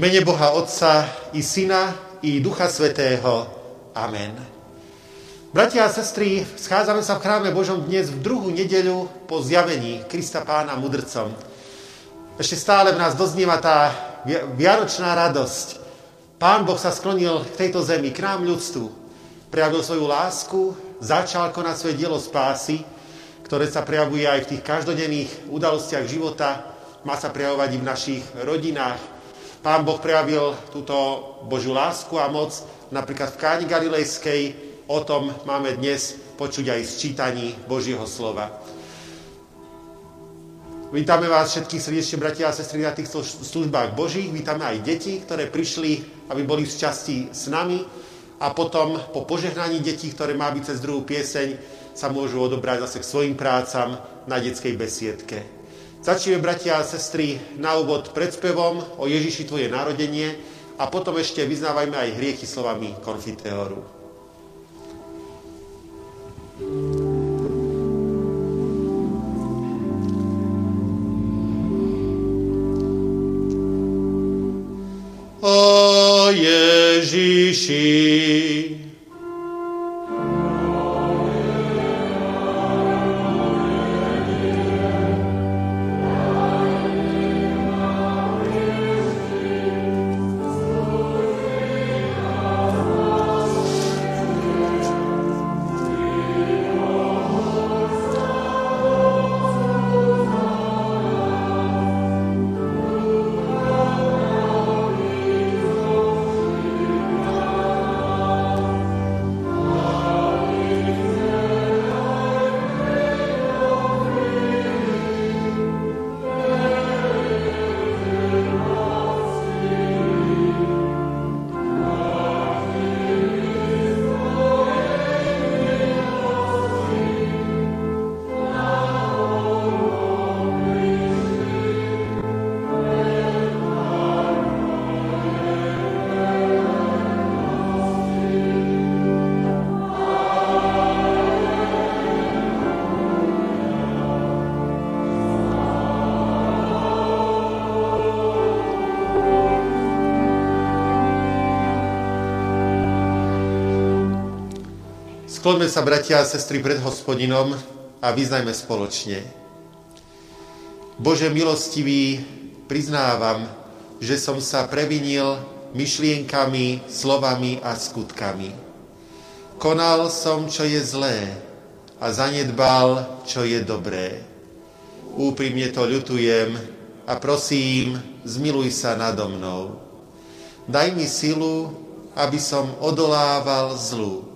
mene Boha Otca i Syna i Ducha Svetého. Amen. Bratia a sestry, schádzame sa v chráme Božom dnes v druhú nedeľu po zjavení Krista Pána mudrcom. Ešte stále v nás doznieva tá vianočná radosť. Pán Boh sa sklonil k tejto zemi, k nám ľudstvu. Prejavil svoju lásku, začal konať svoje dielo spásy, ktoré sa prejavuje aj v tých každodenných udalostiach života, má sa prejavovať i v našich rodinách, Pán Boh prejavil túto Božiu lásku a moc napríklad v Káni Galilejskej. O tom máme dnes počuť aj z čítaní Božieho slova. Vítame vás všetkých srdečne, bratia a sestry, na týchto službách Božích. Vítame aj deti, ktoré prišli, aby boli v časti s nami. A potom po požehnaní detí, ktoré má byť cez druhú pieseň, sa môžu odobrať zase k svojim prácam na detskej besiedke. Začneme, bratia a sestry, na úvod spevom o Ježiši tvoje narodenie a potom ešte vyznávajme aj hriechy slovami konfiteóru. O Ježiši, Skloňme sa, bratia a sestry, pred hospodinom a vyznajme spoločne. Bože milostivý, priznávam, že som sa previnil myšlienkami, slovami a skutkami. Konal som, čo je zlé a zanedbal, čo je dobré. Úprimne to ľutujem a prosím, zmiluj sa nado mnou. Daj mi silu, aby som odolával zlu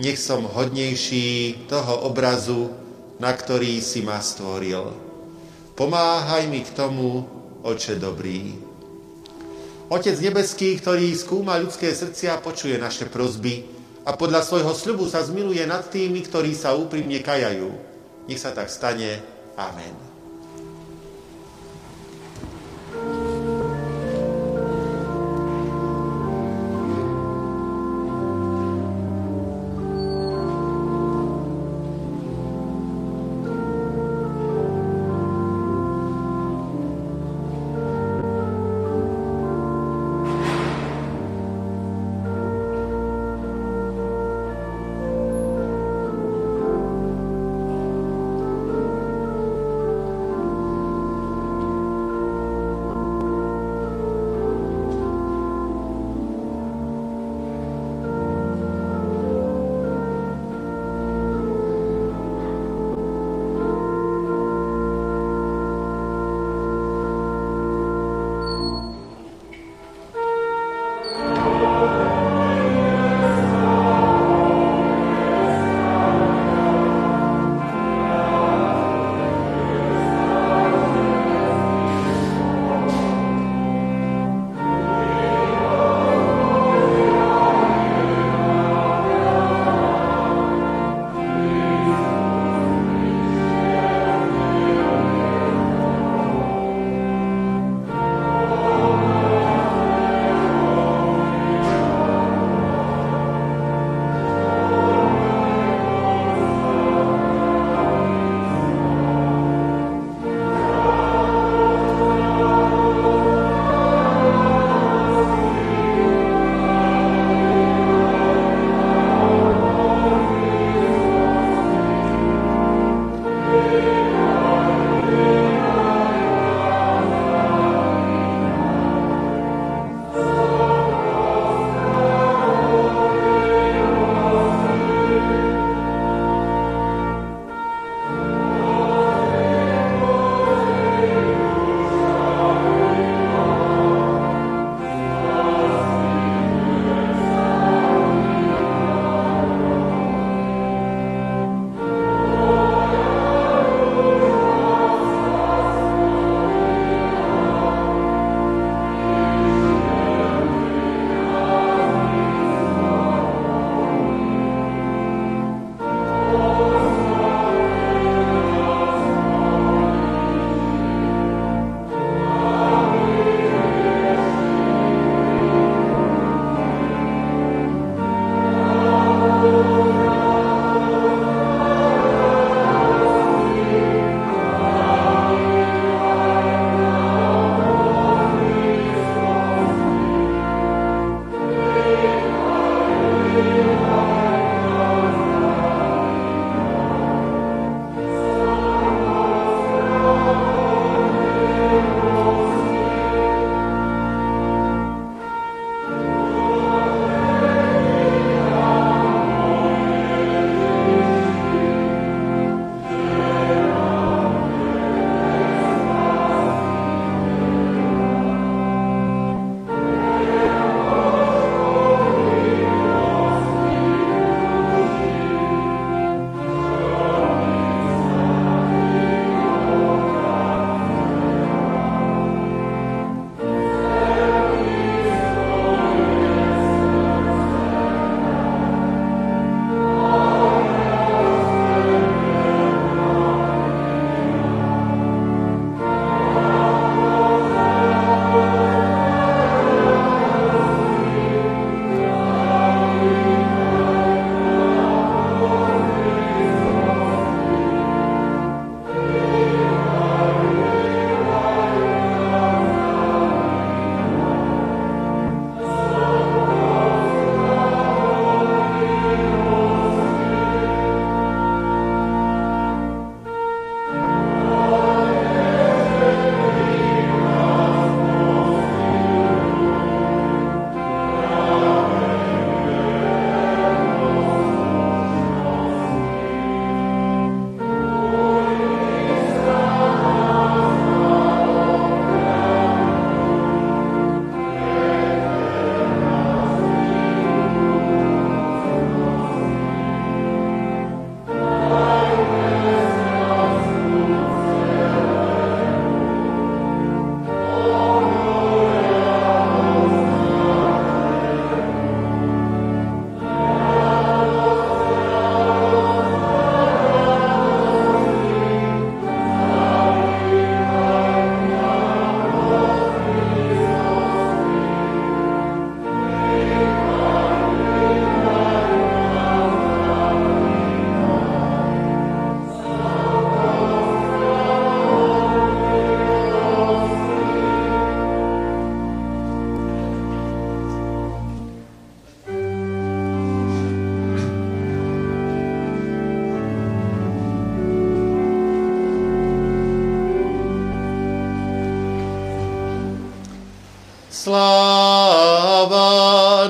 nech som hodnejší toho obrazu, na ktorý si ma stvoril. Pomáhaj mi k tomu, oče dobrý. Otec nebeský, ktorý skúma ľudské srdcia, počuje naše prozby a podľa svojho sľubu sa zmiluje nad tými, ktorí sa úprimne kajajú. Nech sa tak stane. Amen.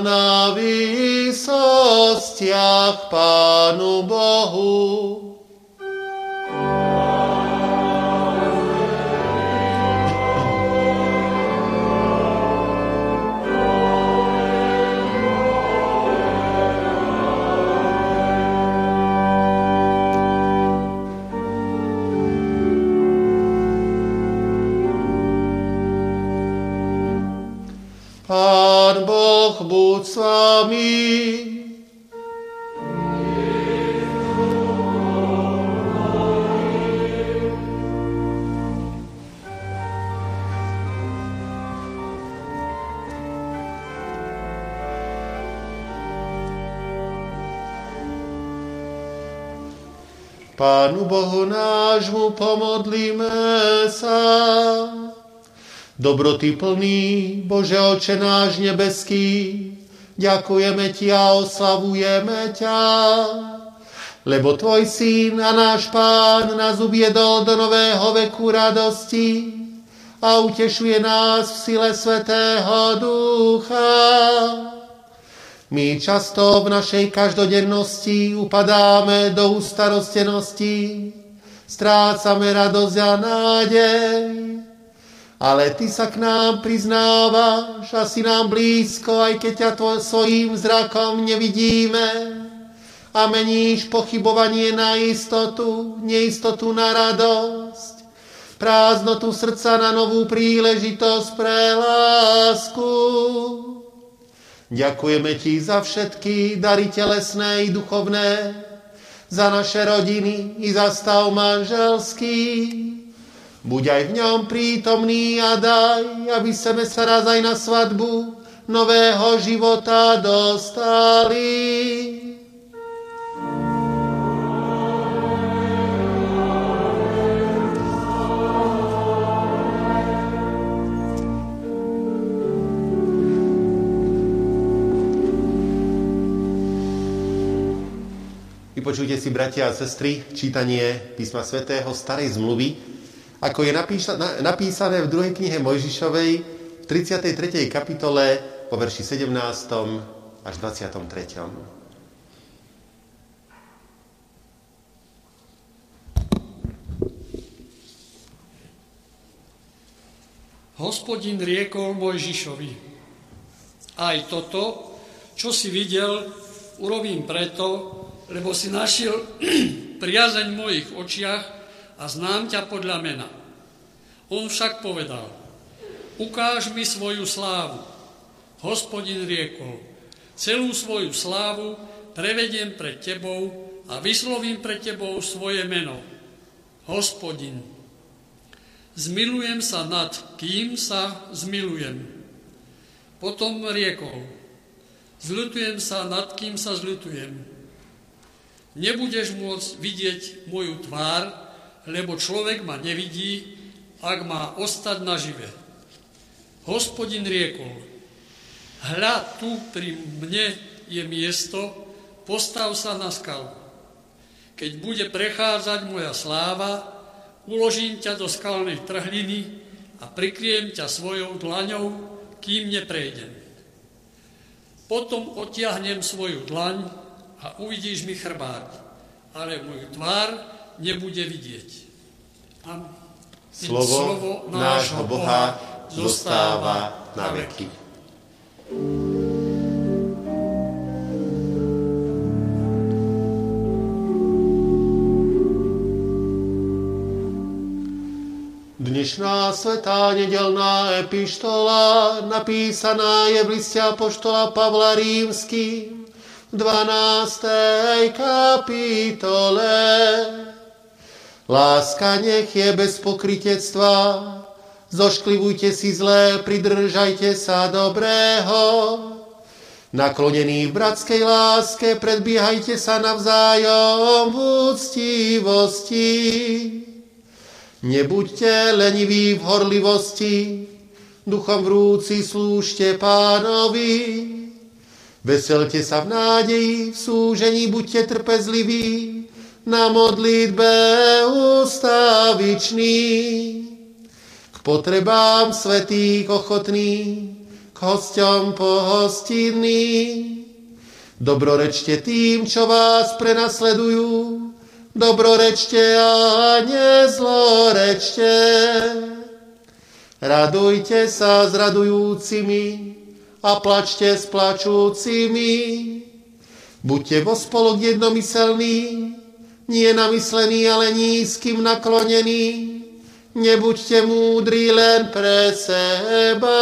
Na výsostiach Pánu Bohu. Buď s vami. Pánu Bohu nášmu pomodlíme sa. Dobroty plný, Bože oče náš nebeský, ďakujeme Ti a oslavujeme ťa, lebo Tvoj syn a náš Pán nás uviedol do nového veku radosti a utešuje nás v sile Svetého Ducha. My často v našej každodennosti upadáme do ustarostenosti, strácame radosť a nádej, ale ty sa k nám priznávaš a si nám blízko, aj keď ťa tvoj, svojím zrakom nevidíme. A meníš pochybovanie na istotu, neistotu na radosť, prázdnotu srdca na novú príležitosť pre lásku. Ďakujeme ti za všetky dary telesné i duchovné, za naše rodiny i za stav manželský, Buď aj v ňom prítomný a daj, aby sme sa raz aj na svadbu nového života dostali. Vypočujte si, bratia a sestry, čítanie písma svätého Starej zmluvy, ako je napísané v druhej knihe Mojžišovej v 33. kapitole po verši 17. až 23. Hospodin riekol Mojžišovi, aj toto, čo si videl, urobím preto, lebo si našiel priazeň v mojich očiach a znám ťa podľa mena. On však povedal, ukáž mi svoju slávu. Hospodin riekol, celú svoju slávu prevediem pred tebou a vyslovím pred tebou svoje meno. Hospodin. Zmilujem sa nad kým sa zmilujem. Potom riekol, zľutujem sa nad kým sa zľutujem. Nebudeš môcť vidieť moju tvár, lebo človek ma nevidí, ak má ostať nažive. Hospodin riekol, hľa tu pri mne je miesto, postav sa na skalu. Keď bude prechádzať moja sláva, uložím ťa do skalnej trhliny a prikryjem ťa svojou dlaňou, kým neprejdem. Potom otiahnem svoju dlaň a uvidíš mi chrbát, ale môj tvár nebude vidieť. A slovo, slovo nášho Boha zostáva na veky. Dnešná svetá nedelná epištola napísaná je v liste Apoštola Pavla Rímským v 12. kapitole. Láska nech je bez pokritectva, zošklivujte si zlé, pridržajte sa dobrého. Naklonení v bratskej láske, predbiehajte sa navzájom v úctivosti. Nebuďte leniví v horlivosti, duchom vrúci slúžte pánovi. Veselte sa v nádeji, v súžení buďte trpezliví, na modlitbe ustavičný, k potrebám svetých ochotný, hosťom pohostinný. Dobrorečte tým, čo vás prenasledujú, dobrorečte a nezlorečte. Radujte sa s radujúcimi a plačte s plačúcimi. Buďte vo spolok jednomyselní, nie namyslení, ale nízkym naklonení. Nebuďte múdri len pre seba.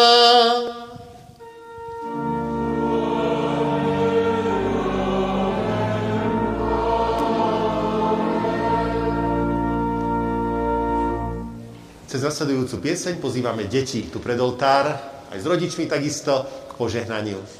Cez nasledujúcu pieseň pozývame deti tu pred oltár, aj s rodičmi takisto, k požehnaniu.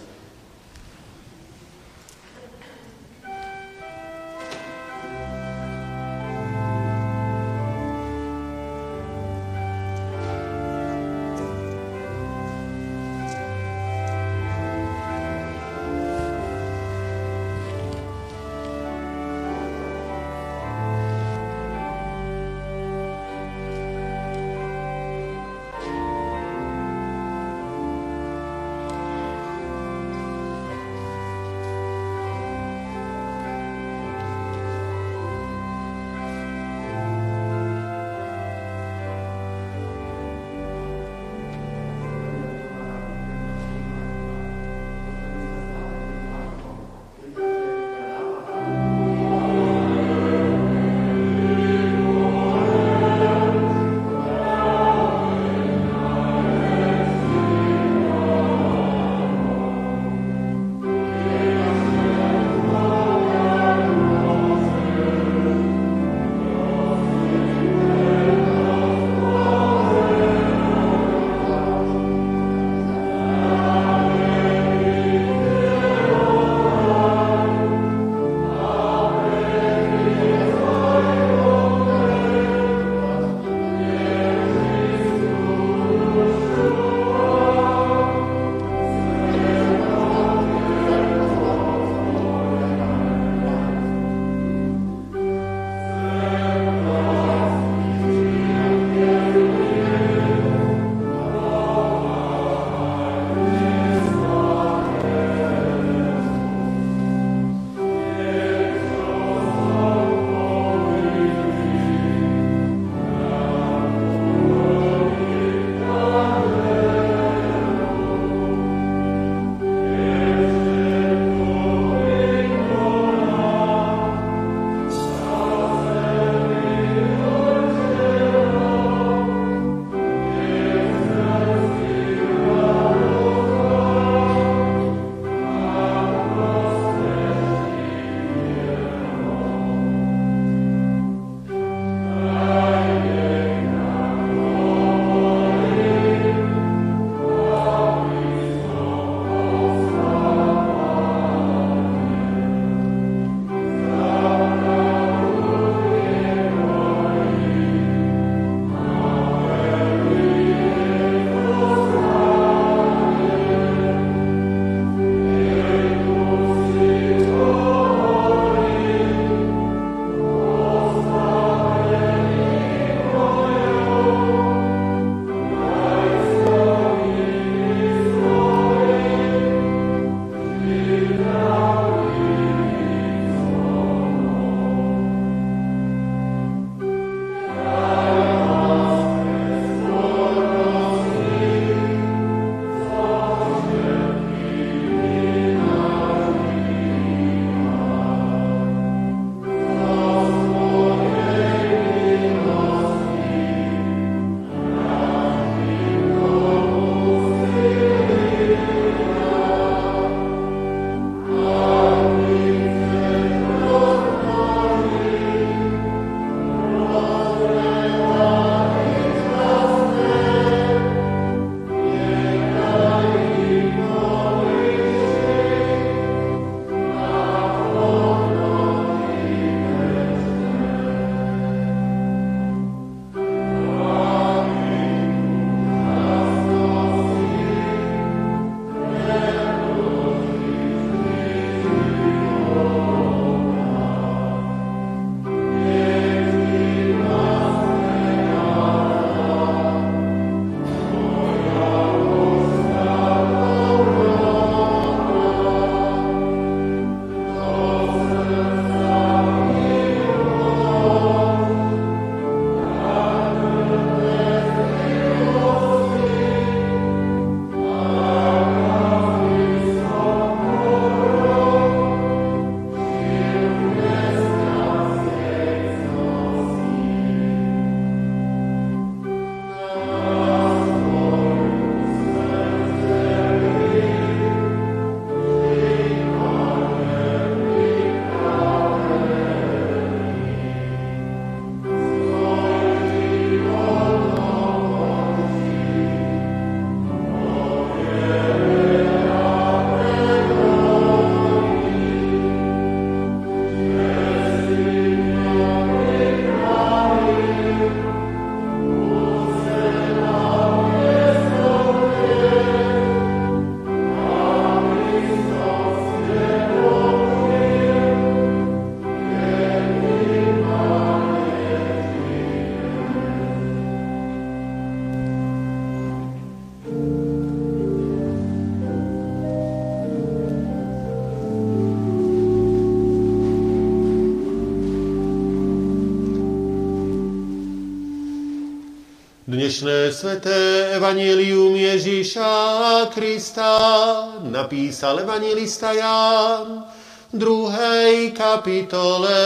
Sveté evanílium Ježíša Krista napísal evangelista Ján v druhej kapitole.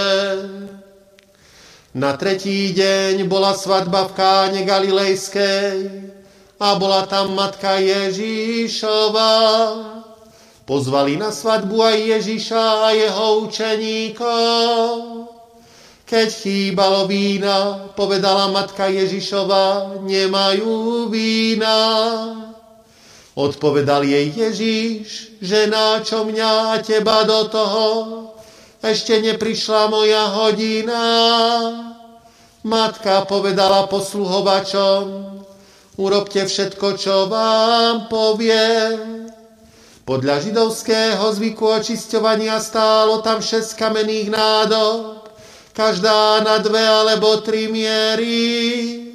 Na tretí deň bola svadba v Káne Galilejskej a bola tam matka Ježíšova. Pozvali na svadbu aj Ježíša a jeho učeníkov. Keď chýbalo vína, povedala matka Ježišova, nemajú vína. Odpovedal jej Ježíš, že na čo mňa a teba do toho, ešte neprišla moja hodina. Matka povedala posluhovačom, urobte všetko, čo vám povie. Podľa židovského zvyku očisťovania stálo tam šesť kamenných nádob, každá na dve alebo tri miery.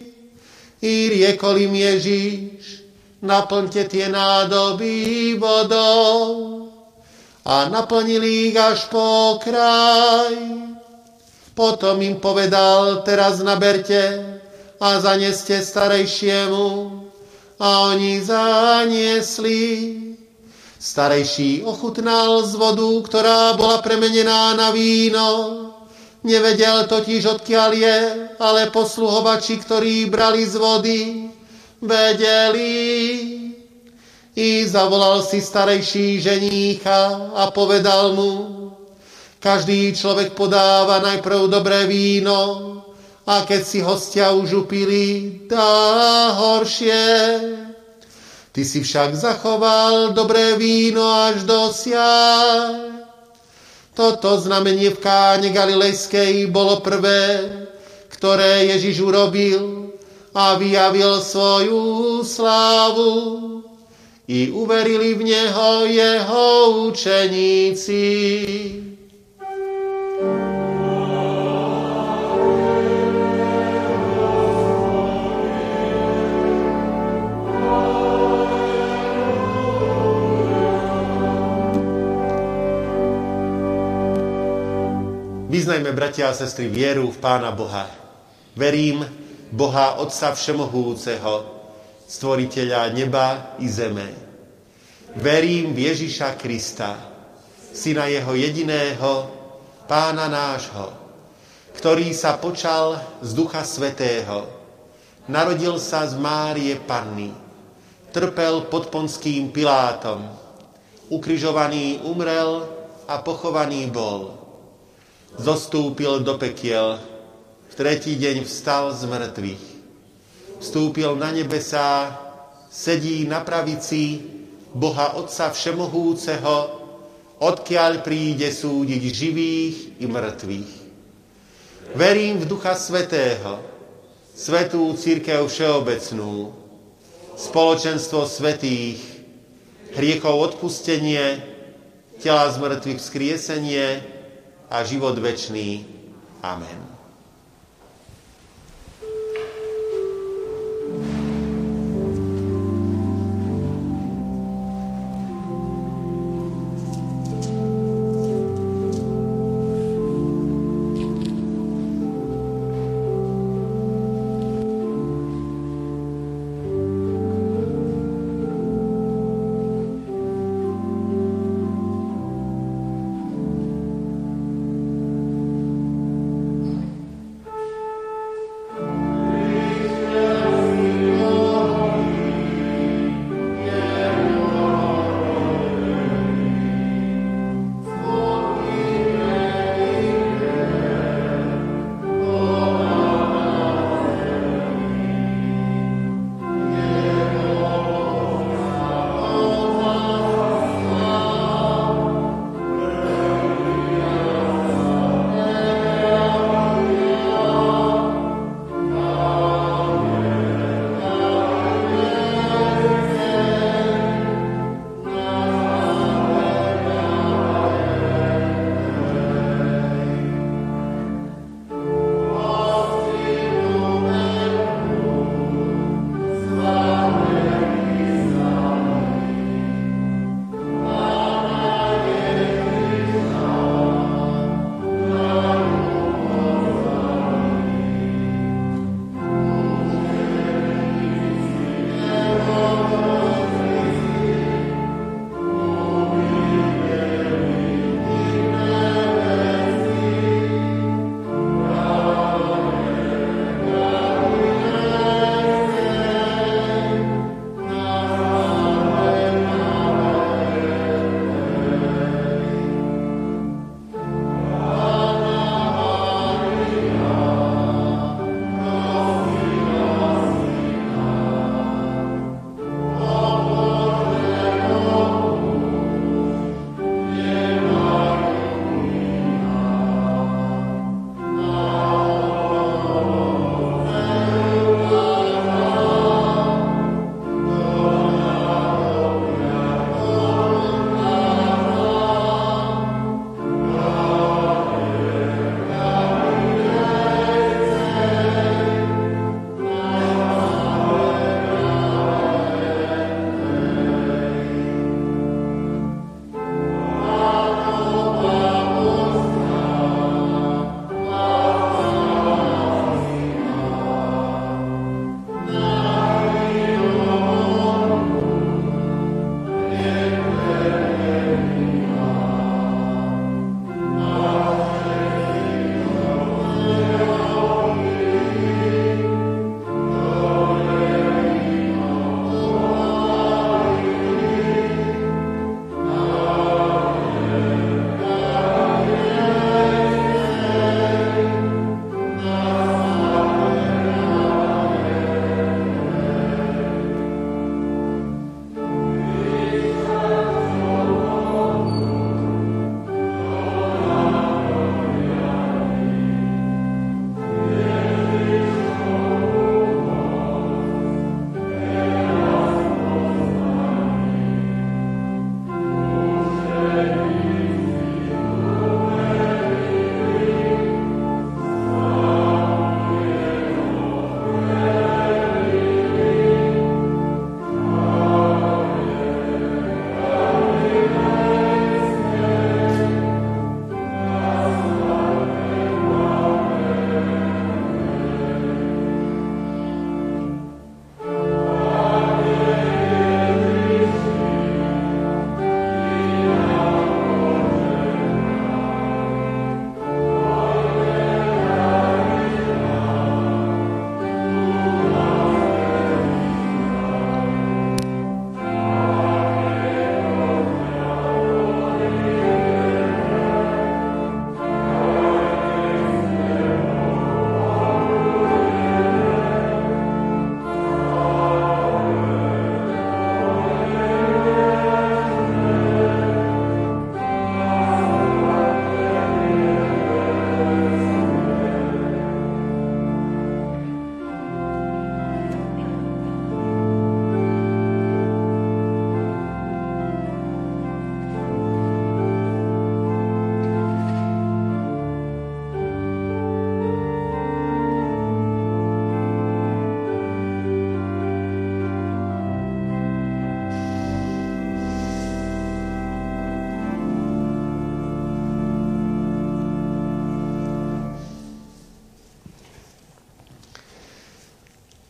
I riekol im Ježíš, naplňte tie nádoby vodou. A naplnili ich až po kraj. Potom im povedal, teraz naberte a zaneste starejšiemu. A oni zaniesli. Starejší ochutnal z vodu, ktorá bola premenená na víno Nevedel totiž odkiaľ je, ale posluhovači, ktorí brali z vody, vedeli. I zavolal si starejší ženícha a povedal mu, každý človek podáva najprv dobré víno a keď si hostia už upili, dá horšie. Ty si však zachoval dobré víno až do siaj. Toto znamenie v káne Galilejskej bolo prvé, ktoré Ježiš urobil a vyjavil svoju slávu. I uverili v Neho jeho učeníci. Vyznajme, bratia a sestry, vieru v Pána Boha. Verím Boha Otca Všemohúceho, Stvoriteľa neba i zeme. Verím v Ježiša Krista, Syna Jeho jediného, Pána nášho, ktorý sa počal z Ducha Svetého, narodil sa z Márie Panny, trpel pod ponským Pilátom, ukrižovaný umrel a pochovaný bol zostúpil do pekiel, v tretí deň vstal z mŕtvych. Vstúpil na nebesá, sedí na pravici Boha Otca Všemohúceho, odkiaľ príde súdiť živých i mŕtvych. Verím v Ducha Svetého, Svetú Církev Všeobecnú, spoločenstvo svetých, hriechov odpustenie, tela z mŕtvych vzkriesenie, a život večný. Amen.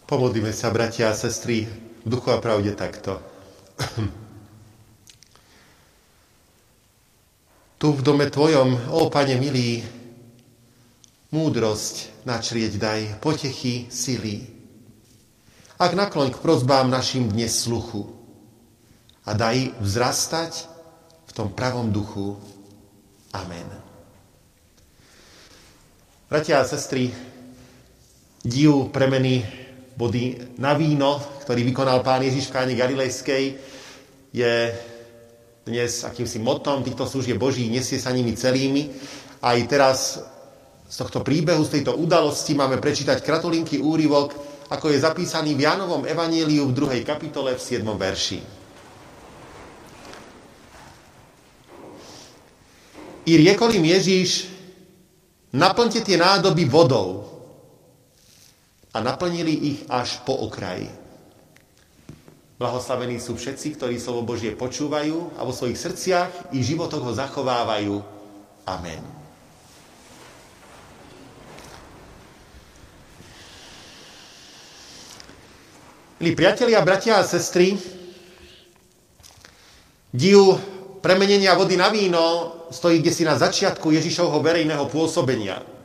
Pomodlíme sa, bratia a sestry, v duchu a pravde takto. Tu v dome Tvojom, ó Pane milý, múdrosť načrieť daj, potechy, sily. Ak nakloň k prozbám našim dnes sluchu a daj vzrastať v tom pravom duchu. Amen. Bratia a sestry, div premeny body na víno, ktorý vykonal pán Ježiš v káne Galilejskej, je dnes akýmsi motom týchto služieb Boží, nesie sa nimi celými. Aj teraz z tohto príbehu, z tejto udalosti máme prečítať kratulinky úryvok, ako je zapísaný v Jánovom evaníliu v 2. kapitole v 7. verši. I riekol im Ježíš, naplňte tie nádoby vodou a naplnili ich až po okraji. Blahoslavení sú všetci, ktorí slovo Božie počúvajú a vo svojich srdciach i životoch ho zachovávajú. Amen. Milí priatelia, bratia a sestry, div premenenia vody na víno stojí kde si na začiatku Ježišovho verejného pôsobenia.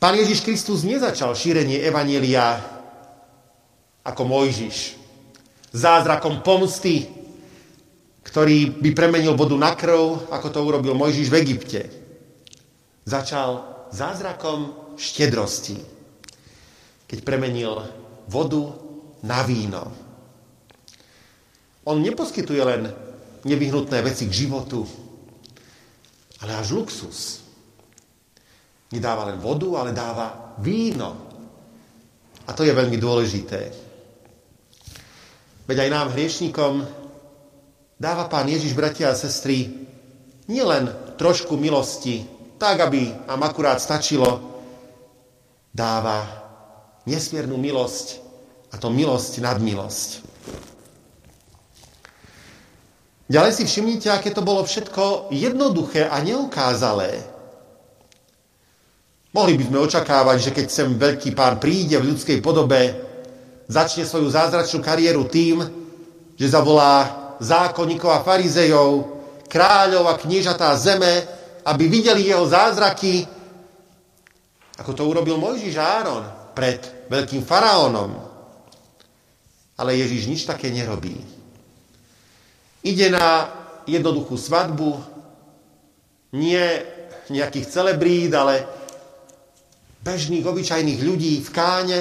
Pán Ježiš Kristus nezačal šírenie Evanielia ako Mojžiš. Zázrakom pomsty, ktorý by premenil vodu na krv, ako to urobil Mojžiš v Egypte. Začal zázrakom štedrosti, keď premenil vodu na víno. On neposkytuje len nevyhnutné veci k životu, ale až luxus. Nedáva len vodu, ale dáva víno. A to je veľmi dôležité. Veď aj nám, hriešnikom, dáva Pán Ježiš, bratia a sestry, nielen trošku milosti, tak, aby nám akurát stačilo, dáva nesmiernu milosť, a to milosť nad milosť. Ďalej si všimnite, aké to bolo všetko jednoduché a neukázalé. Mohli by sme očakávať, že keď sem veľký pán príde v ľudskej podobe, začne svoju zázračnú kariéru tým, že zavolá zákonníkov a farizejov, kráľov a kniežatá zeme, aby videli jeho zázraky, ako to urobil Mojžiš a Áron pred veľkým faraónom. Ale Ježiš nič také nerobí. Ide na jednoduchú svadbu, nie nejakých celebrít, ale bežných, obyčajných ľudí v káne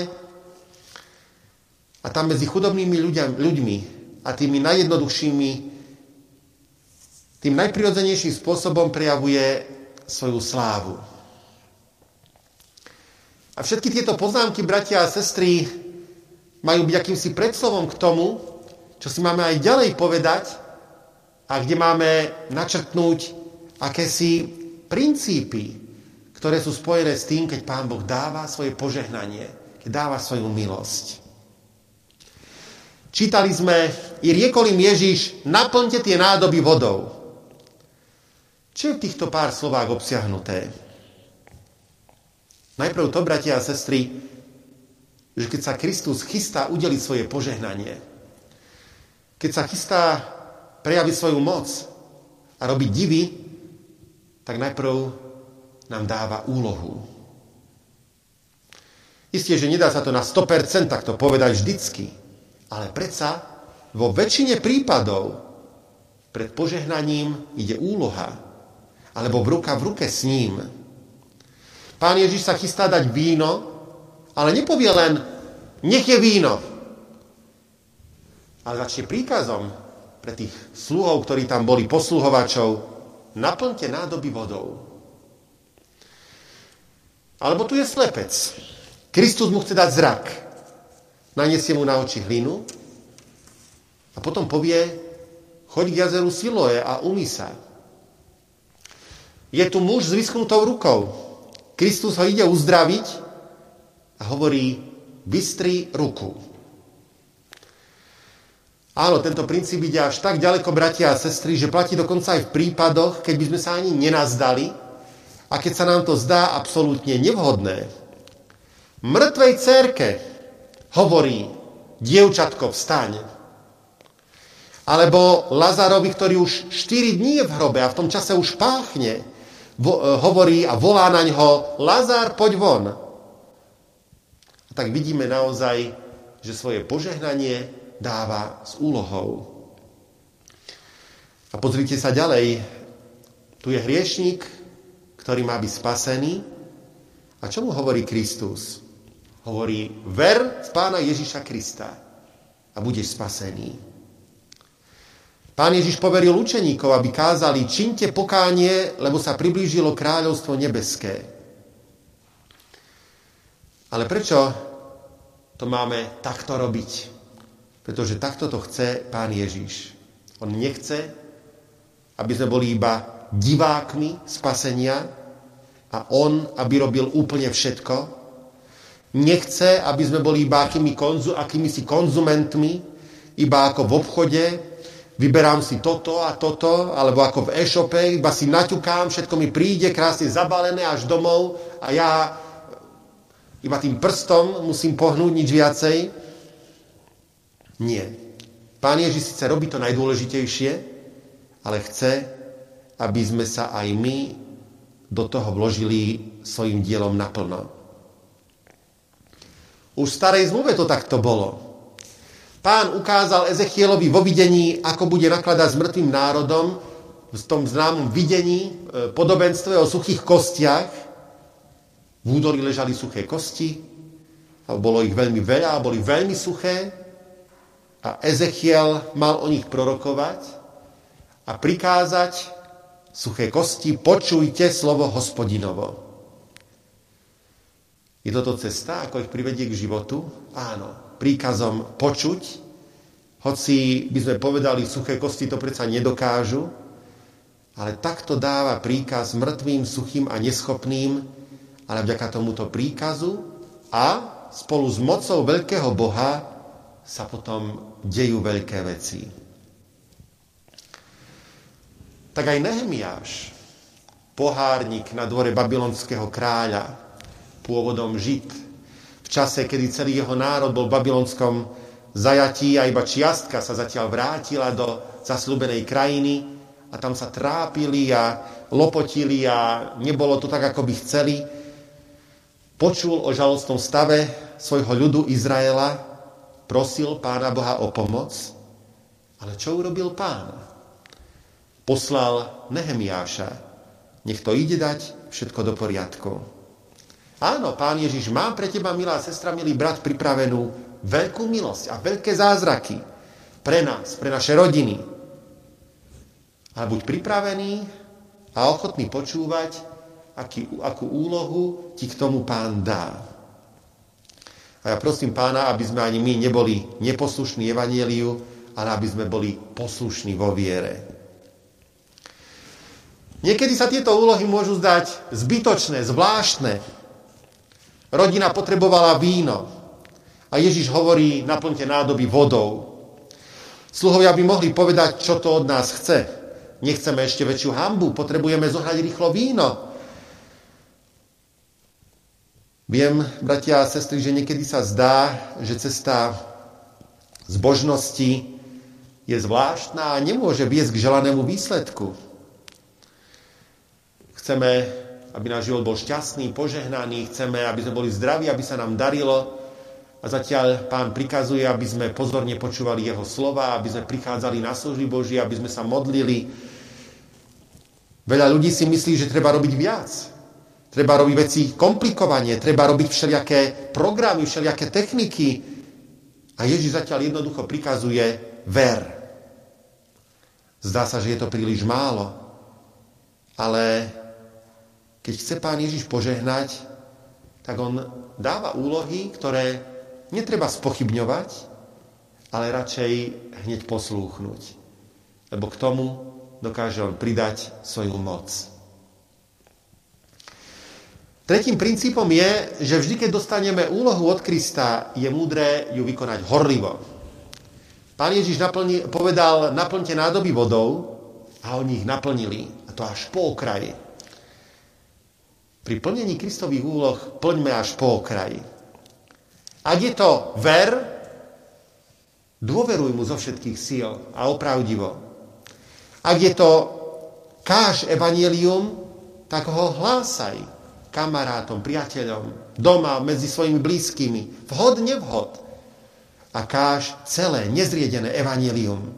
a tam medzi chudobnými ľuďmi a tými najjednoduchšími, tým najprirodzenejším spôsobom prejavuje svoju slávu. A všetky tieto poznámky, bratia a sestry, majú byť akýmsi predslovom k tomu, čo si máme aj ďalej povedať a kde máme načrtnúť akési princípy, ktoré sú spojené s tým, keď Pán Boh dáva svoje požehnanie, keď dáva svoju milosť. Čítali sme, i riekol im Ježiš, naplňte tie nádoby vodou. Čo je v týchto pár slovách obsiahnuté? Najprv to, bratia a sestry, že keď sa Kristus chystá udeliť svoje požehnanie, keď sa chystá prejaviť svoju moc a robiť divy, tak najprv nám dáva úlohu. Isté, že nedá sa to na 100% takto povedať vždycky, ale predsa vo väčšine prípadov pred požehnaním ide úloha, alebo v ruka v ruke s ním. Pán Ježiš sa chystá dať víno, ale nepovie len, nech je víno, ale začne príkazom pre tých sluhov, ktorí tam boli posluhovačov, naplňte nádoby vodou. Alebo tu je slepec. Kristus mu chce dať zrak. Naniesie mu na oči hlinu a potom povie, choď k jazeru Siloe a umí sa. Je tu muž s vyschnutou rukou. Kristus ho ide uzdraviť a hovorí, vystri ruku. Áno, tento princíp ide až tak ďaleko, bratia a sestry, že platí dokonca aj v prípadoch, keď by sme sa ani nenazdali, a keď sa nám to zdá absolútne nevhodné, mŕtvej cerke hovorí, dievčatko, vstaň. Alebo Lazarovi, ktorý už 4 dní je v hrobe a v tom čase už páchne, e, hovorí a volá na ňo, Lazar, poď von. A tak vidíme naozaj, že svoje požehnanie dáva s úlohou. A pozrite sa ďalej. Tu je hriešník, ktorý má byť spasený. A čo mu hovorí Kristus? Hovorí, ver v pána Ježiša Krista a budeš spasený. Pán Ježiš poveril učeníkov, aby kázali, činte pokánie, lebo sa priblížilo kráľovstvo nebeské. Ale prečo to máme takto robiť? Pretože takto to chce Pán Ježiš. On nechce, aby sme boli iba divákmi spasenia a On, aby robil úplne všetko, Nechce, aby sme boli iba akými konzu, akými si konzumentmi, iba ako v obchode, vyberám si toto a toto, alebo ako v e-shope, iba si naťukám, všetko mi príde krásne zabalené až domov a ja iba tým prstom musím pohnúť nič viacej. Nie. Pán Ježiš síce robí to najdôležitejšie, ale chce, aby sme sa aj my do toho vložili svojim dielom naplno. Už v starej zmluve to takto bolo. Pán ukázal Ezechielovi vo videní, ako bude nakladať s mŕtvým národom, v tom známom videní, e, podobenstve o suchých kostiach. V údolí ležali suché kosti, a bolo ich veľmi veľa a boli veľmi suché. A Ezechiel mal o nich prorokovať a prikázať suché kosti, počujte slovo hospodinovo. Je toto cesta, ako ich privedie k životu? Áno. Príkazom počuť, hoci by sme povedali, suché kosti to predsa nedokážu, ale takto dáva príkaz mŕtvým, suchým a neschopným, ale vďaka tomuto príkazu a spolu s mocou veľkého Boha sa potom dejú veľké veci. Tak aj Nehemiáš, pohárnik na dvore babylonského kráľa, pôvodom Žid. V čase, kedy celý jeho národ bol v babylonskom zajatí a iba čiastka sa zatiaľ vrátila do zaslúbenej krajiny a tam sa trápili a lopotili a nebolo to tak, ako by chceli. Počul o žalostnom stave svojho ľudu Izraela, prosil pána Boha o pomoc, ale čo urobil pán? Poslal Nehemiáša, nech to ide dať všetko do poriadku. Áno, Pán Ježiš, mám pre teba, milá sestra, milý brat, pripravenú veľkú milosť a veľké zázraky pre nás, pre naše rodiny. Ale buď pripravený a ochotný počúvať, aký, akú úlohu ti k tomu pán dá. A ja prosím pána, aby sme ani my neboli neposlušní evanieliu, ale aby sme boli poslušní vo viere. Niekedy sa tieto úlohy môžu zdať zbytočné, zvláštne, Rodina potrebovala víno. A Ježiš hovorí, naplňte nádoby vodou. Sluhovia by mohli povedať, čo to od nás chce. Nechceme ešte väčšiu hambu, potrebujeme zohrať rýchlo víno. Viem, bratia a sestry, že niekedy sa zdá, že cesta zbožnosti je zvláštna a nemôže viesť k želanému výsledku. Chceme aby náš život bol šťastný, požehnaný, chceme, aby sme boli zdraví, aby sa nám darilo. A zatiaľ pán prikazuje, aby sme pozorne počúvali jeho slova, aby sme prichádzali na služby Boží, aby sme sa modlili. Veľa ľudí si myslí, že treba robiť viac. Treba robiť veci komplikovanie, treba robiť všelijaké programy, všelijaké techniky. A Ježiš zatiaľ jednoducho prikazuje ver. Zdá sa, že je to príliš málo. Ale keď chce pán Ježiš požehnať, tak on dáva úlohy, ktoré netreba spochybňovať, ale radšej hneď poslúchnuť. Lebo k tomu dokáže on pridať svoju moc. Tretím princípom je, že vždy, keď dostaneme úlohu od Krista, je múdre ju vykonať horlivo. Pán Ježiš naplni, povedal, naplňte nádoby vodou a oni ich naplnili. A to až po okraji. Pri plnení Kristových úloh plňme až po okraji. Ak je to ver, dôveruj mu zo všetkých síl a opravdivo. Ak je to káž evanelium, tak ho hlásaj kamarátom, priateľom, doma, medzi svojimi blízkymi, vhod, nevhod. A káž celé, nezriedené evanelium.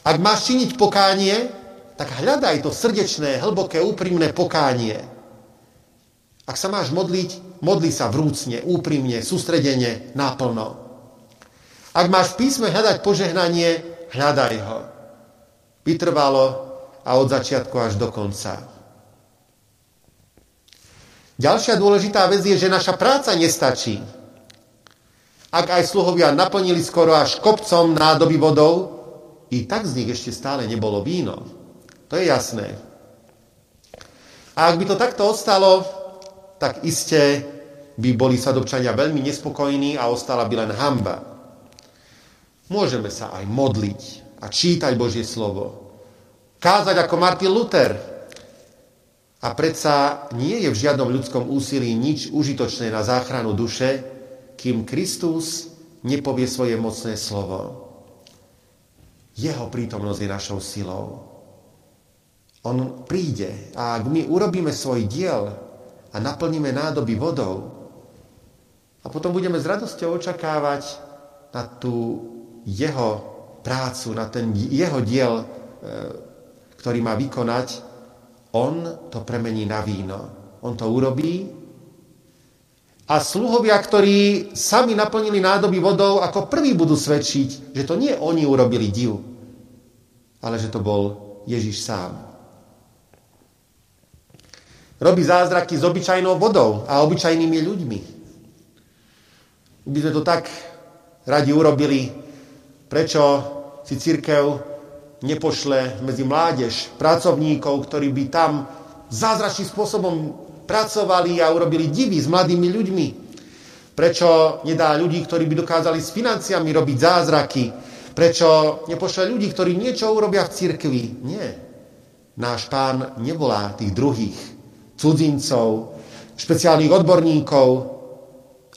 Ak máš činiť pokánie, tak hľadaj to srdečné, hlboké, úprimné pokánie. Ak sa máš modliť, modli sa vrúcne, úprimne, sústredene, náplno. Ak máš v písme hľadať požehnanie, hľadaj ho. Vytrvalo a od začiatku až do konca. Ďalšia dôležitá vec je, že naša práca nestačí. Ak aj sluhovia naplnili skoro až kopcom nádoby vodou, i tak z nich ešte stále nebolo víno. To je jasné. A ak by to takto ostalo, tak iste by boli sadobčania veľmi nespokojní a ostala by len hamba. Môžeme sa aj modliť a čítať Božie slovo kázať ako Martin Luther. A predsa nie je v žiadnom ľudskom úsilí nič užitočné na záchranu duše, kým Kristus nepovie svoje mocné slovo. Jeho prítomnosť je našou silou. On príde a ak my urobíme svoj diel a naplníme nádoby vodou, a potom budeme s radosťou očakávať na tú jeho prácu, na ten jeho diel e, ktorý má vykonať, on to premení na víno. On to urobí a sluhovia, ktorí sami naplnili nádoby vodou, ako prví budú svedčiť, že to nie oni urobili div, ale že to bol Ježiš sám. Robí zázraky s obyčajnou vodou a obyčajnými ľuďmi. By sme to tak radi urobili, prečo si církev nepošle medzi mládež pracovníkov, ktorí by tam zázračným spôsobom pracovali a urobili divy s mladými ľuďmi? Prečo nedá ľudí, ktorí by dokázali s financiami robiť zázraky? Prečo nepošle ľudí, ktorí niečo urobia v cirkvi? Nie. Náš pán nevolá tých druhých cudzincov, špeciálnych odborníkov,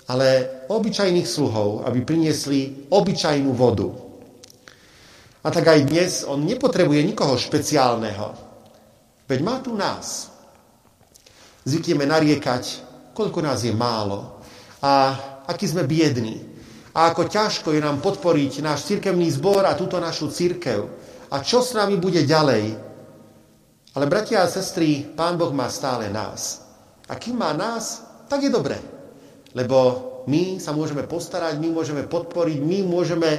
ale obyčajných sluhov, aby priniesli obyčajnú vodu. A tak aj dnes on nepotrebuje nikoho špeciálneho. Veď má tu nás. Zvykneme nariekať, koľko nás je málo a aký sme biední. A ako ťažko je nám podporiť náš cirkevný zbor a túto našu cirkev. A čo s nami bude ďalej? Ale bratia a sestry, Pán Boh má stále nás. A kým má nás, tak je dobre. Lebo my sa môžeme postarať, my môžeme podporiť, my môžeme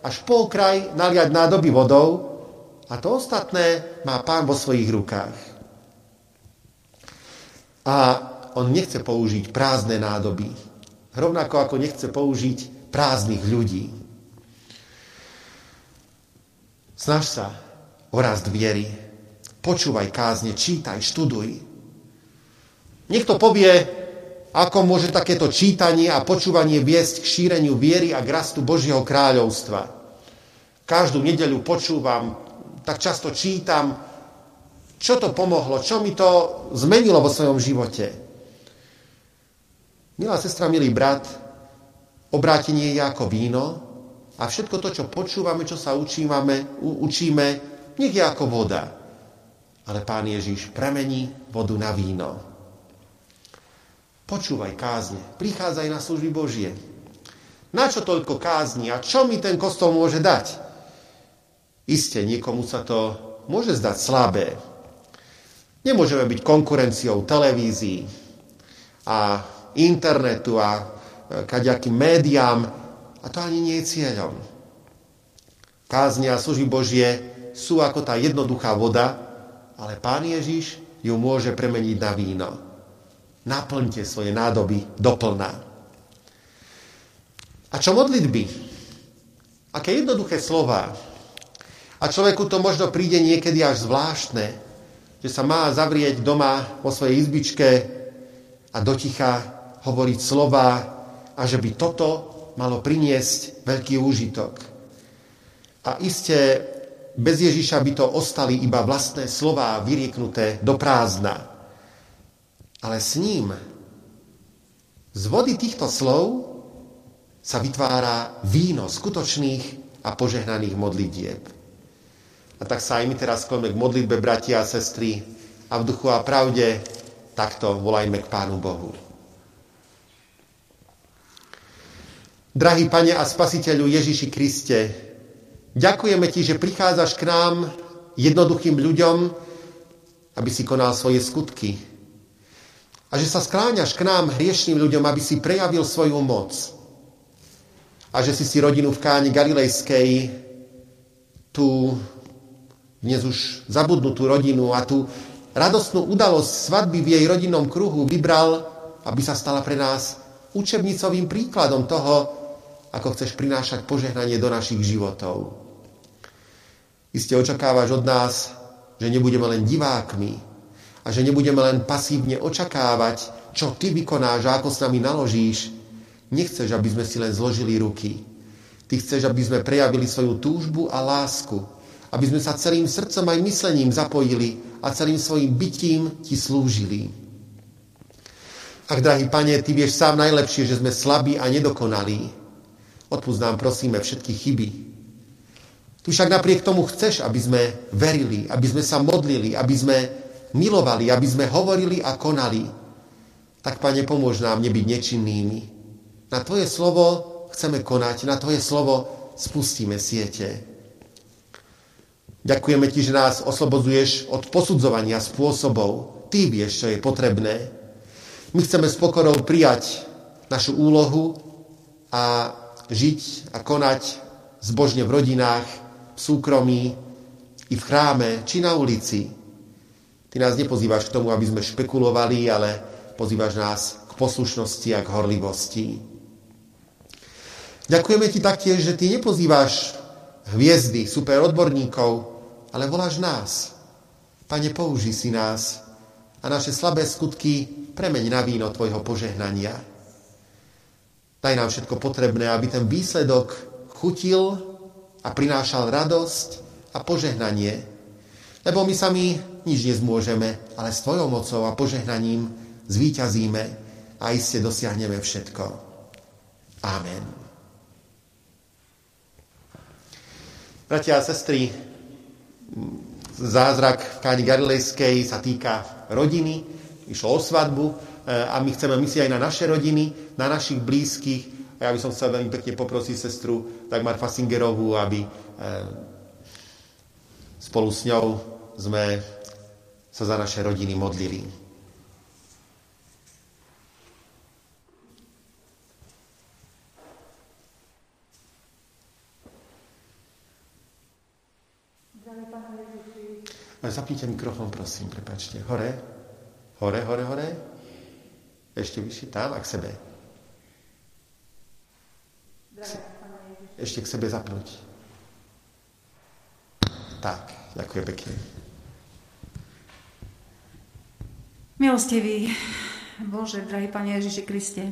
až po kraj naliať nádoby vodou a to ostatné má pán vo svojich rukách. A on nechce použiť prázdne nádoby. Rovnako ako nechce použiť prázdnych ľudí. Snaž sa o rast viery. Počúvaj kázne, čítaj, študuj. Niekto povie, ako môže takéto čítanie a počúvanie viesť k šíreniu viery a k Božieho kráľovstva? Každú nedeľu počúvam, tak často čítam, čo to pomohlo, čo mi to zmenilo vo svojom živote. Milá sestra, milý brat, obrátenie je ako víno a všetko to, čo počúvame, čo sa učíme, učíme, nech je ako voda. Ale Pán Ježiš premení vodu na víno. Počúvaj kázne, prichádzaj na služby Božie. Na čo toľko kázni a čo mi ten kostol môže dať? Isté, niekomu sa to môže zdať slabé. Nemôžeme byť konkurenciou televízií a internetu a e, kaďakým médiám a to ani nie je cieľom. Kázne a služby Božie sú ako tá jednoduchá voda, ale Pán Ježiš ju môže premeniť na víno. Naplňte svoje nádoby doplná. A čo modlitby? Aké jednoduché slova. A človeku to možno príde niekedy až zvláštne, že sa má zavrieť doma vo svojej izbičke a doticha hovoriť slova a že by toto malo priniesť veľký úžitok. A iste bez Ježiša by to ostali iba vlastné slová vyrieknuté do prázdna. Ale s ním Z vody týchto slov sa vytvára víno skutočných a požehnaných modlitieb. A tak sa aj my teraz skloňme k modlitbe, bratia a sestry, a v duchu a pravde takto volajme k Pánu Bohu. Drahý Pane a Spasiteľu Ježiši Kriste, ďakujeme Ti, že prichádzaš k nám jednoduchým ľuďom, aby si konal svoje skutky. A že sa skláňaš k nám hriešným ľuďom, aby si prejavil svoju moc a že si si rodinu v Káni Galilejskej, tú dnes už zabudnutú rodinu a tú radostnú udalosť svadby v jej rodinnom kruhu vybral, aby sa stala pre nás učebnicovým príkladom toho, ako chceš prinášať požehnanie do našich životov. Iste očakávaš od nás, že nebudeme len divákmi a že nebudeme len pasívne očakávať, čo ty vykonáš a ako s nami naložíš, Nechceš, aby sme si len zložili ruky. Ty chceš, aby sme prejavili svoju túžbu a lásku. Aby sme sa celým srdcom aj myslením zapojili a celým svojim bytím ti slúžili. Ach, drahý pane, ty vieš sám najlepšie, že sme slabí a nedokonalí. Odpúsť nám, prosíme, všetky chyby. Ty však napriek tomu chceš, aby sme verili, aby sme sa modlili, aby sme milovali, aby sme hovorili a konali. Tak, pane, pomôž nám nebyť nečinnými, na Tvoje slovo chceme konať, na Tvoje slovo spustíme siete. Ďakujeme Ti, že nás oslobodzuješ od posudzovania spôsobov. Ty vieš, čo je potrebné. My chceme s pokorou prijať našu úlohu a žiť a konať zbožne v rodinách, súkromí, i v chráme, či na ulici. Ty nás nepozývaš k tomu, aby sme špekulovali, ale pozývaš nás k poslušnosti a k horlivosti. Ďakujeme ti taktiež, že ty nepozývaš hviezdy, super odborníkov, ale voláš nás. Pane, použij si nás a naše slabé skutky premeň na víno Tvojho požehnania. Daj nám všetko potrebné, aby ten výsledok chutil a prinášal radosť a požehnanie. Lebo my sami nič nezmôžeme, ale s Tvojou mocou a požehnaním zvíťazíme a iste dosiahneme všetko. Amen. Bratia a sestry, zázrak v Káni Galilejskej sa týka rodiny, išlo o svadbu e, a my chceme myslieť aj na naše rodiny, na našich blízkych. A ja by som chcel veľmi pekne poprosiť sestru Dagmar Fasingerovú, aby e, spolu s ňou sme sa za naše rodiny modlili. Zapnite mikrofón, prosím, prepačte. Hore, hore, hore, hore. Ešte vyššie, tam a k sebe. Ešte k sebe zapnúť. Tak, ďakujem pekne. Milostivý Bože, drahý Pane Ježiši Kriste,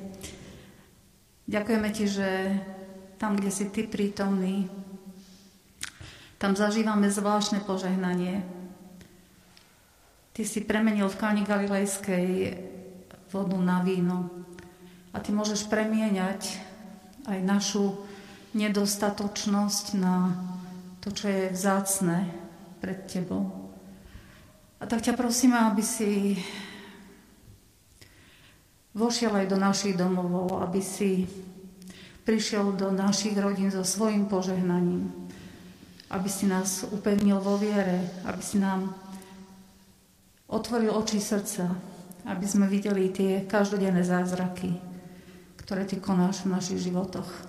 ďakujeme Ti, že tam, kde si Ty prítomný, tam zažívame zvláštne požehnanie. Ty si premenil v Káni Galilejskej vodu na víno. A ty môžeš premieňať aj našu nedostatočnosť na to, čo je vzácne pred tebou. A tak ťa prosím, aby si vošiel aj do našich domovov, aby si prišiel do našich rodín so svojim požehnaním, aby si nás upevnil vo viere, aby si nám otvoril oči srdca, aby sme videli tie každodenné zázraky, ktoré Ty konáš v našich životoch.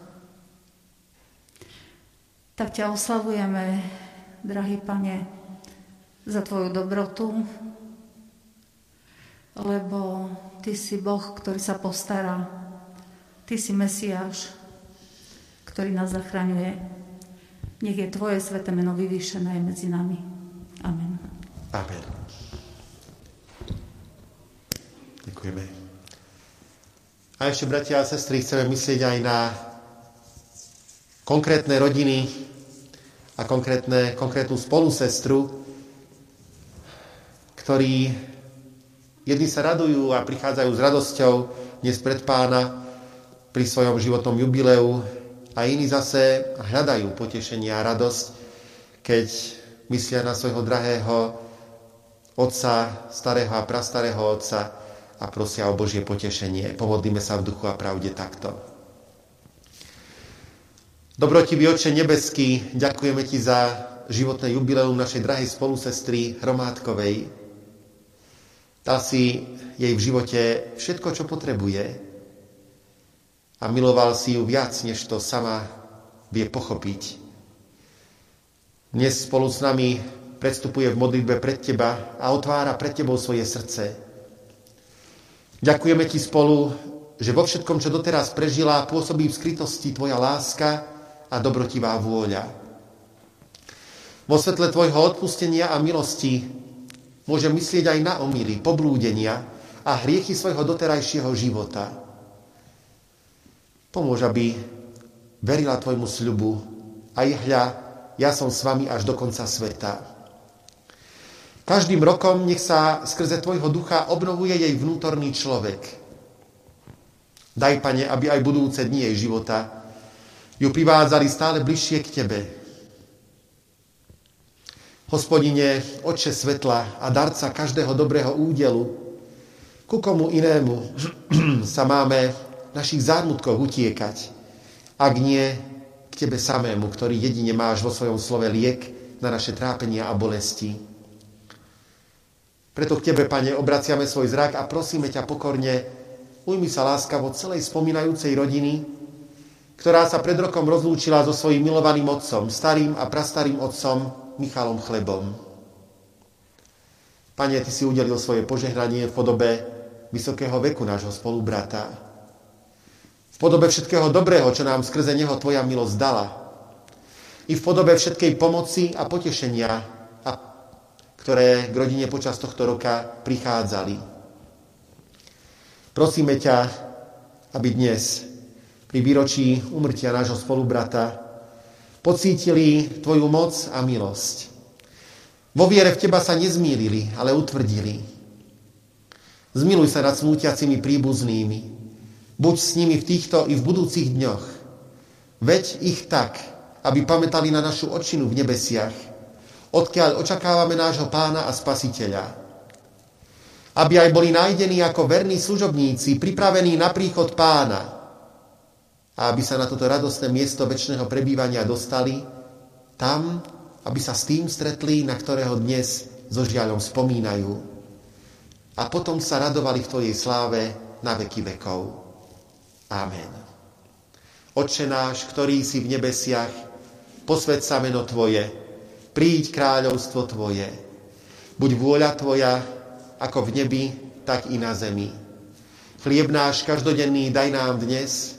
Tak ťa oslavujeme, drahý Pane, za Tvoju dobrotu, lebo Ty si Boh, ktorý sa postará. Ty si Mesiáš, ktorý nás zachraňuje. Nech je Tvoje sveté meno vyvýšené medzi nami. Amen. Amen. Ďakujeme. A ešte, bratia a sestry, chceme myslieť aj na konkrétne rodiny a konkrétne, konkrétnu spolusestru, ktorí jedni sa radujú a prichádzajú s radosťou dnes pred pána pri svojom životnom jubileu a iní zase hľadajú potešenie a radosť, keď myslia na svojho drahého otca, starého a prastarého otca a prosia o Božie potešenie. Pomodlíme sa v duchu a pravde takto. Dobrotivý Oče nebeský, ďakujeme Ti za životné jubileum našej drahej spolusestry Hromádkovej. Dal si jej v živote všetko, čo potrebuje, a miloval si ju viac, než to sama vie pochopiť. Dnes spolu s nami predstupuje v modlitbe pred teba a otvára pred tebou svoje srdce. Ďakujeme ti spolu, že vo všetkom, čo doteraz prežila, pôsobí v skrytosti tvoja láska a dobrotivá vôľa. Vo svetle tvojho odpustenia a milosti môže myslieť aj na omily, poblúdenia a hriechy svojho doterajšieho života. Pomôž, aby verila tvojmu sľubu a hľa, ja som s vami až do konca sveta. Každým rokom nech sa skrze tvojho ducha obnovuje jej vnútorný človek. Daj, pane, aby aj budúce dni jej života ju privádzali stále bližšie k tebe. Hospodine, Otče svetla a darca každého dobrého údelu, ku komu inému sa máme našich zármutkoch utiekať, ak nie k Tebe samému, ktorý jedine máš vo svojom slove liek na naše trápenia a bolesti. Preto k Tebe, Pane, obraciame svoj zrak a prosíme ťa pokorne, ujmi sa láskavo celej spomínajúcej rodiny, ktorá sa pred rokom rozlúčila so svojím milovaným otcom, starým a prastarým otcom Michalom Chlebom. Pane, Ty si udelil svoje požehnanie v podobe vysokého veku nášho spolubrata podobe všetkého dobrého, čo nám skrze Neho Tvoja milosť dala. I v podobe všetkej pomoci a potešenia, a ktoré k rodine počas tohto roka prichádzali. Prosíme ťa, aby dnes pri výročí umrtia nášho spolubrata pocítili Tvoju moc a milosť. Vo viere v Teba sa nezmýlili, ale utvrdili. Zmiluj sa nad smútiacimi príbuznými, Buď s nimi v týchto i v budúcich dňoch. Veď ich tak, aby pamätali na našu očinu v nebesiach, odkiaľ očakávame nášho pána a spasiteľa. Aby aj boli nájdení ako verní služobníci, pripravení na príchod pána. A aby sa na toto radostné miesto väčšného prebývania dostali, tam, aby sa s tým stretli, na ktorého dnes so žiaľom spomínajú. A potom sa radovali v Tvojej sláve na veky vekov. Amen. Oče náš, ktorý si v nebesiach, posved sa meno Tvoje, príď kráľovstvo Tvoje. Buď vôľa Tvoja, ako v nebi, tak i na zemi. Chlieb náš každodenný daj nám dnes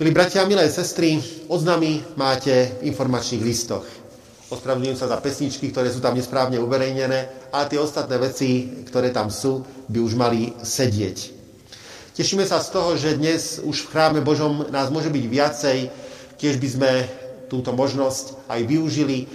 Milí bratia milé sestry, oznamy máte v informačných listoch. Ospravedlňujem sa za pesničky, ktoré sú tam nesprávne uverejnené, ale tie ostatné veci, ktoré tam sú, by už mali sedieť. Tešíme sa z toho, že dnes už v chráme Božom nás môže byť viacej, tiež by sme túto možnosť aj využili.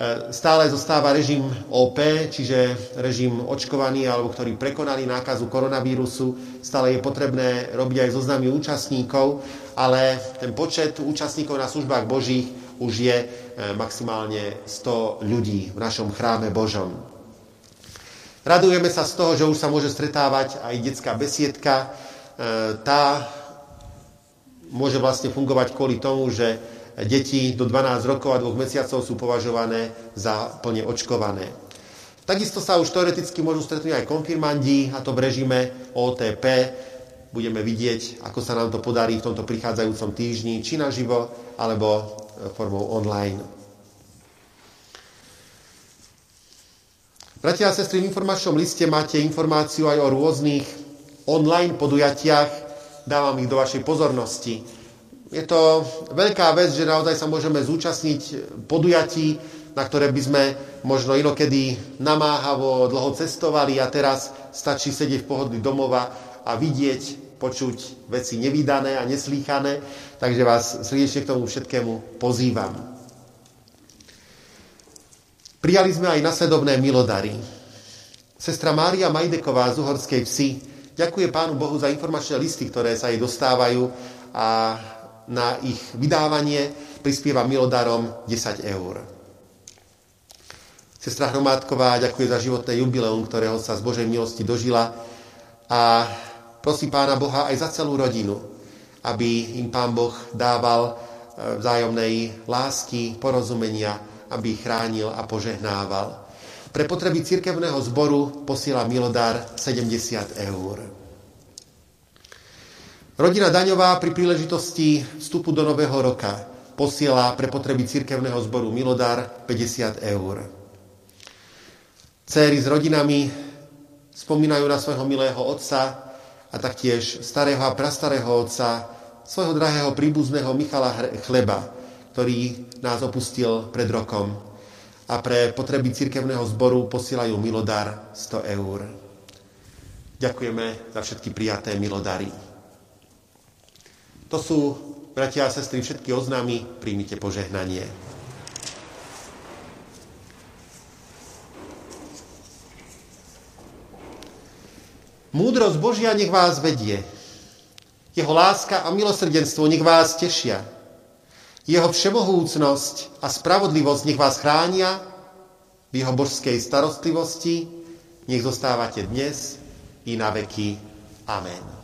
E, stále zostáva režim OP, čiže režim očkovaný alebo ktorý prekonali nákazu koronavírusu. Stále je potrebné robiť aj zoznamy účastníkov, ale ten počet účastníkov na službách Božích už je e, maximálne 100 ľudí v našom chráme Božom. Radujeme sa z toho, že už sa môže stretávať aj detská besiedka. E, tá môže vlastne fungovať kvôli tomu, že deti do 12 rokov a 2 mesiacov sú považované za plne očkované. Takisto sa už teoreticky môžu stretnúť aj konfirmandi, a to v režime OTP. Budeme vidieť, ako sa nám to podarí v tomto prichádzajúcom týždni, či naživo, alebo formou online. Bratia a sestry, v informačnom liste máte informáciu aj o rôznych online podujatiach. Dávam ich do vašej pozornosti. Je to veľká vec, že naozaj sa môžeme zúčastniť podujatí, na ktoré by sme možno inokedy namáhavo dlho cestovali a teraz stačí sedieť v pohodlí domova a vidieť, počuť veci nevydané a neslýchané. Takže vás srdečne k tomu všetkému pozývam. Prijali sme aj nasledovné milodary. Sestra Mária Majdeková z Uhorskej vsi ďakuje Pánu Bohu za informačné listy, ktoré sa jej dostávajú a na ich vydávanie prispieva milodarom 10 eur. Sestra Hromádková ďakuje za životné jubileum, ktorého sa z Božej milosti dožila a prosí Pána Boha aj za celú rodinu, aby im Pán Boh dával eh, vzájomnej lásky, porozumenia, aby ich chránil a požehnával. Pre potreby cirkevného zboru posiela milodár 70 eur. Rodina Daňová pri príležitosti vstupu do nového roka posiela pre potreby cirkevného zboru milodár 50 eur. Céry s rodinami spomínajú na svojho milého otca a taktiež starého a prastarého otca, svojho drahého príbuzného Michala Chleba, ktorý nás opustil pred rokom a pre potreby cirkevného zboru posielajú milodár 100 eur. Ďakujeme za všetky prijaté milodary. To sú, bratia a sestry, všetky oznámy, príjmite požehnanie. Múdrosť Božia nech vás vedie. Jeho láska a milosrdenstvo nech vás tešia. Jeho všemohúcnosť a spravodlivosť nech vás chránia v jeho božskej starostlivosti, nech zostávate dnes i na veky. Amen.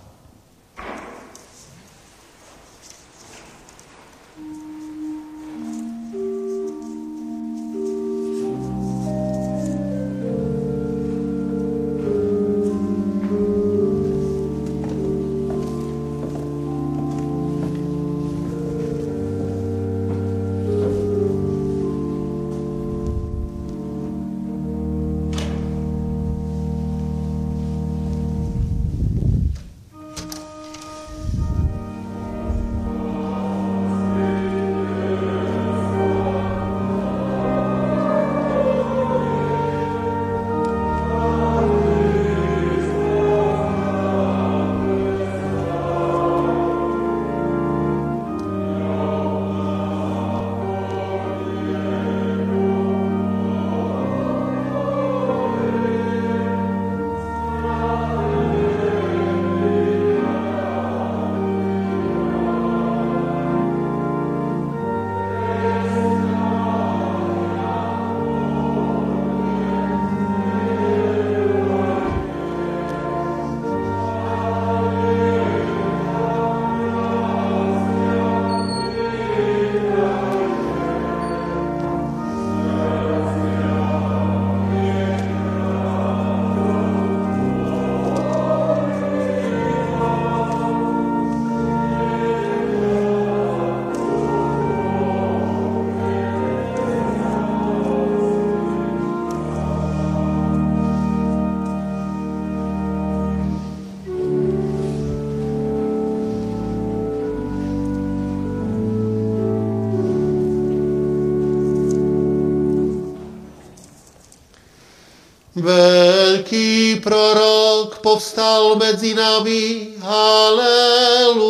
Veľký prorok povstal medzi nami, halleluja.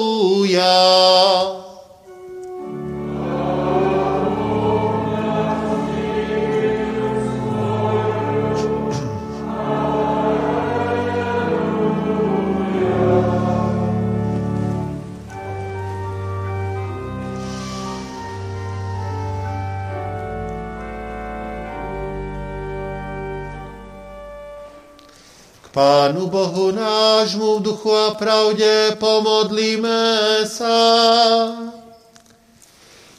Pánu Bohu nášmu v duchu a pravde pomodlíme sa.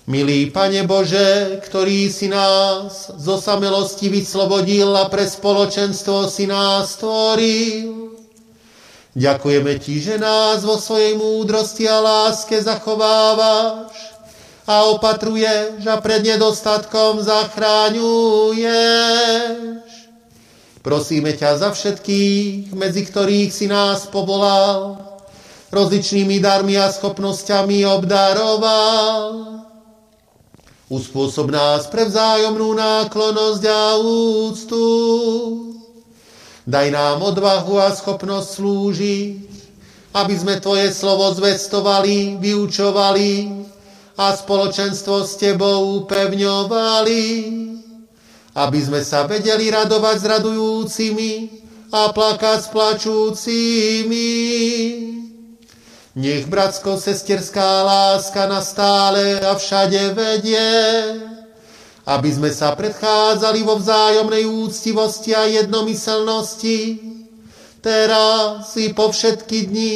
Milý Pane Bože, ktorý si nás zo samelosti vyslobodil a pre spoločenstvo si nás stvoril, ďakujeme Ti, že nás vo svojej múdrosti a láske zachovávaš a opatruješ a pred nedostatkom zachráňuješ. Prosíme ťa za všetkých, medzi ktorých si nás povolal, rozličnými darmi a schopnosťami obdaroval. Uspôsob nás pre vzájomnú náklonosť a úctu. Daj nám odvahu a schopnosť slúžiť, aby sme Tvoje slovo zvestovali, vyučovali a spoločenstvo s Tebou upevňovali aby sme sa vedeli radovať s radujúcimi a plakať s plačúcimi. Nech bratsko-sesterská láska na stále a všade vedie, aby sme sa predchádzali vo vzájomnej úctivosti a jednomyselnosti, teraz i po všetky dni,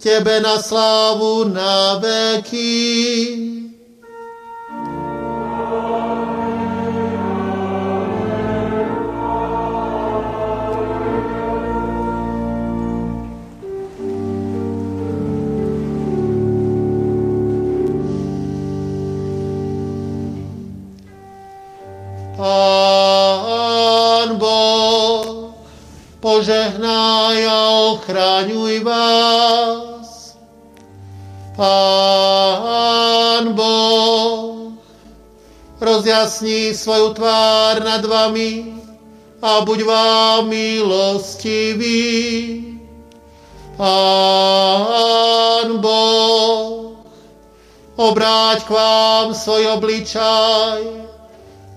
Tebe na slávu na veky. Požehnaj a ochraňuj vás. Pán Boh, rozjasni svoju tvár nad vami a buď vám milostivý. Pán Boh, obráť k vám svoj obličaj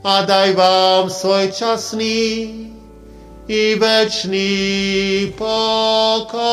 a daj vám svoj časný i večný pokoj.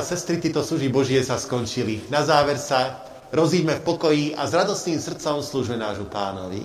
A sestry, títo služby Božie sa skončili. Na záver sa rozíďme v pokoji a s radostným srdcom slúžme nášmu pánovi.